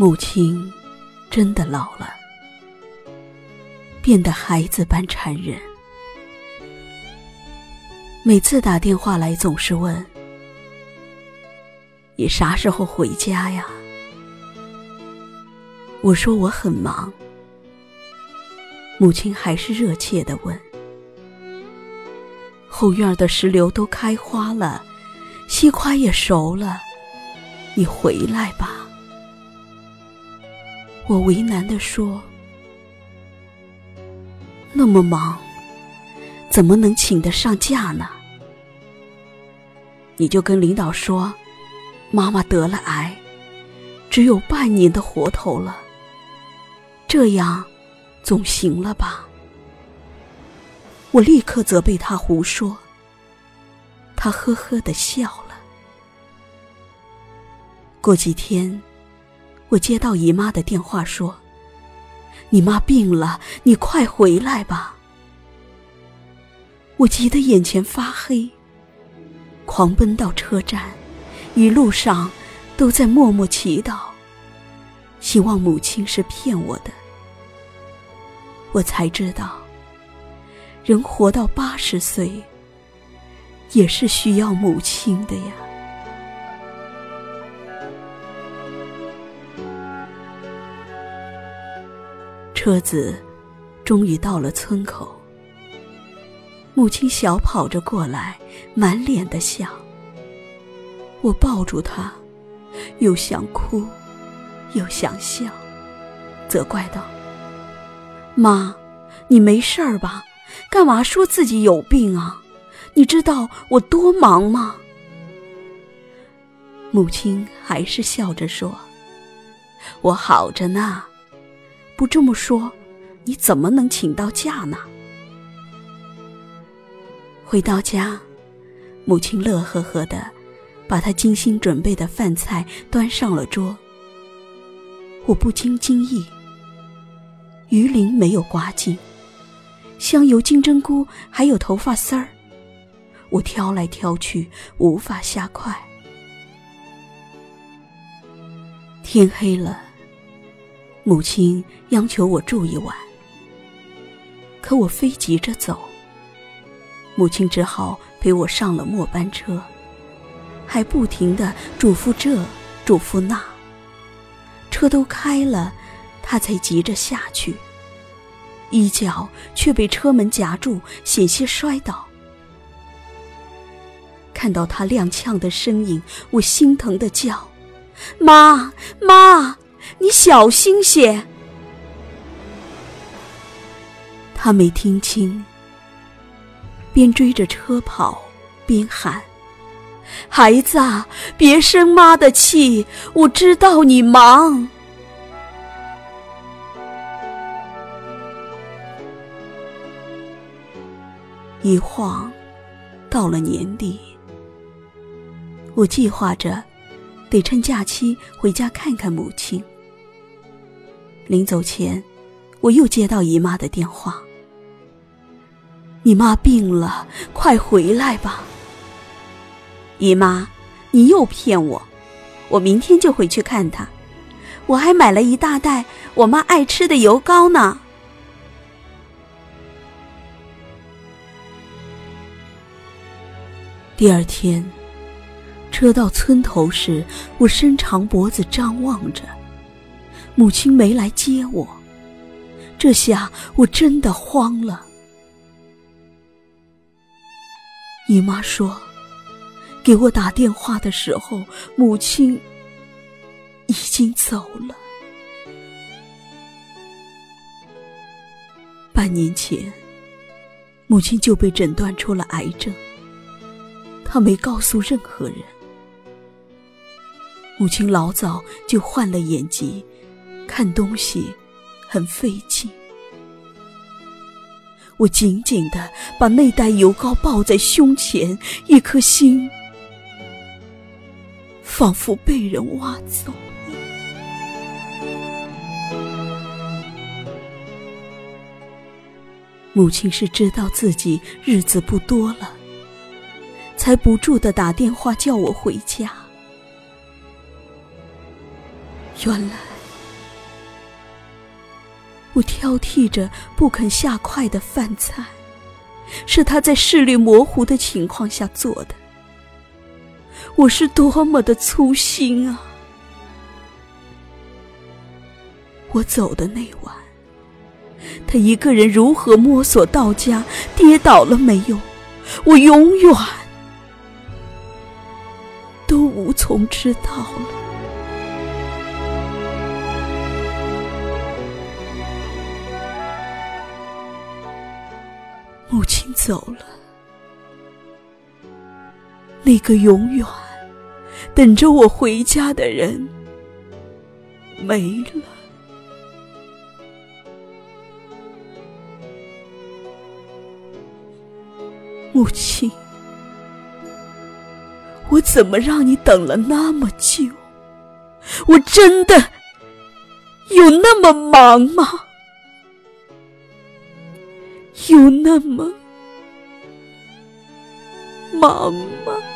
母亲真的老了，变得孩子般残忍。每次打电话来，总是问：“你啥时候回家呀？”我说我很忙。母亲还是热切的问：“后院的石榴都开花了，西瓜也熟了，你回来吧。”我为难的说：“那么忙，怎么能请得上假呢？你就跟领导说，妈妈得了癌，只有半年的活头了。这样。”总行了吧？我立刻责备他胡说。他呵呵的笑了。过几天，我接到姨妈的电话说：“你妈病了，你快回来吧。”我急得眼前发黑，狂奔到车站，一路上都在默默祈祷，希望母亲是骗我的。我才知道，人活到八十岁，也是需要母亲的呀。车子终于到了村口，母亲小跑着过来，满脸的笑。我抱住她，又想哭，又想笑，责怪道。妈，你没事儿吧？干嘛说自己有病啊？你知道我多忙吗？母亲还是笑着说：“我好着呢。不这么说，你怎么能请到假呢？”回到家，母亲乐呵呵的把她精心准备的饭菜端上了桌。我不禁惊异。鱼鳞没有刮净，香油、金针菇还有头发丝儿，我挑来挑去无法下筷。天黑了，母亲央求我住一晚，可我非急着走，母亲只好陪我上了末班车，还不停的嘱咐这嘱咐那，车都开了。他才急着下去，一脚却被车门夹住，险些摔倒。看到他踉跄的身影，我心疼的叫：“妈妈，你小心些！”他没听清，边追着车跑边喊：“孩子啊，别生妈的气，我知道你忙。”一晃，到了年底，我计划着得趁假期回家看看母亲。临走前，我又接到姨妈的电话：“你妈病了，快回来吧。”姨妈，你又骗我，我明天就回去看她。我还买了一大袋我妈爱吃的油糕呢。第二天，车到村头时，我伸长脖子张望着，母亲没来接我。这下我真的慌了。姨妈说，给我打电话的时候，母亲已经走了。半年前，母亲就被诊断出了癌症。她没告诉任何人。母亲老早就患了眼疾，看东西很费劲。我紧紧的把那袋油膏抱在胸前，一颗心仿佛被人挖走。母亲是知道自己日子不多了。才不住的打电话叫我回家。原来，我挑剔着不肯下筷的饭菜，是他在视力模糊的情况下做的。我是多么的粗心啊！我走的那晚，他一个人如何摸索到家，跌倒了没有？我永远都无从知道了。走了，那个永远等着我回家的人没了。母亲，我怎么让你等了那么久？我真的有那么忙吗？有那么忙吗？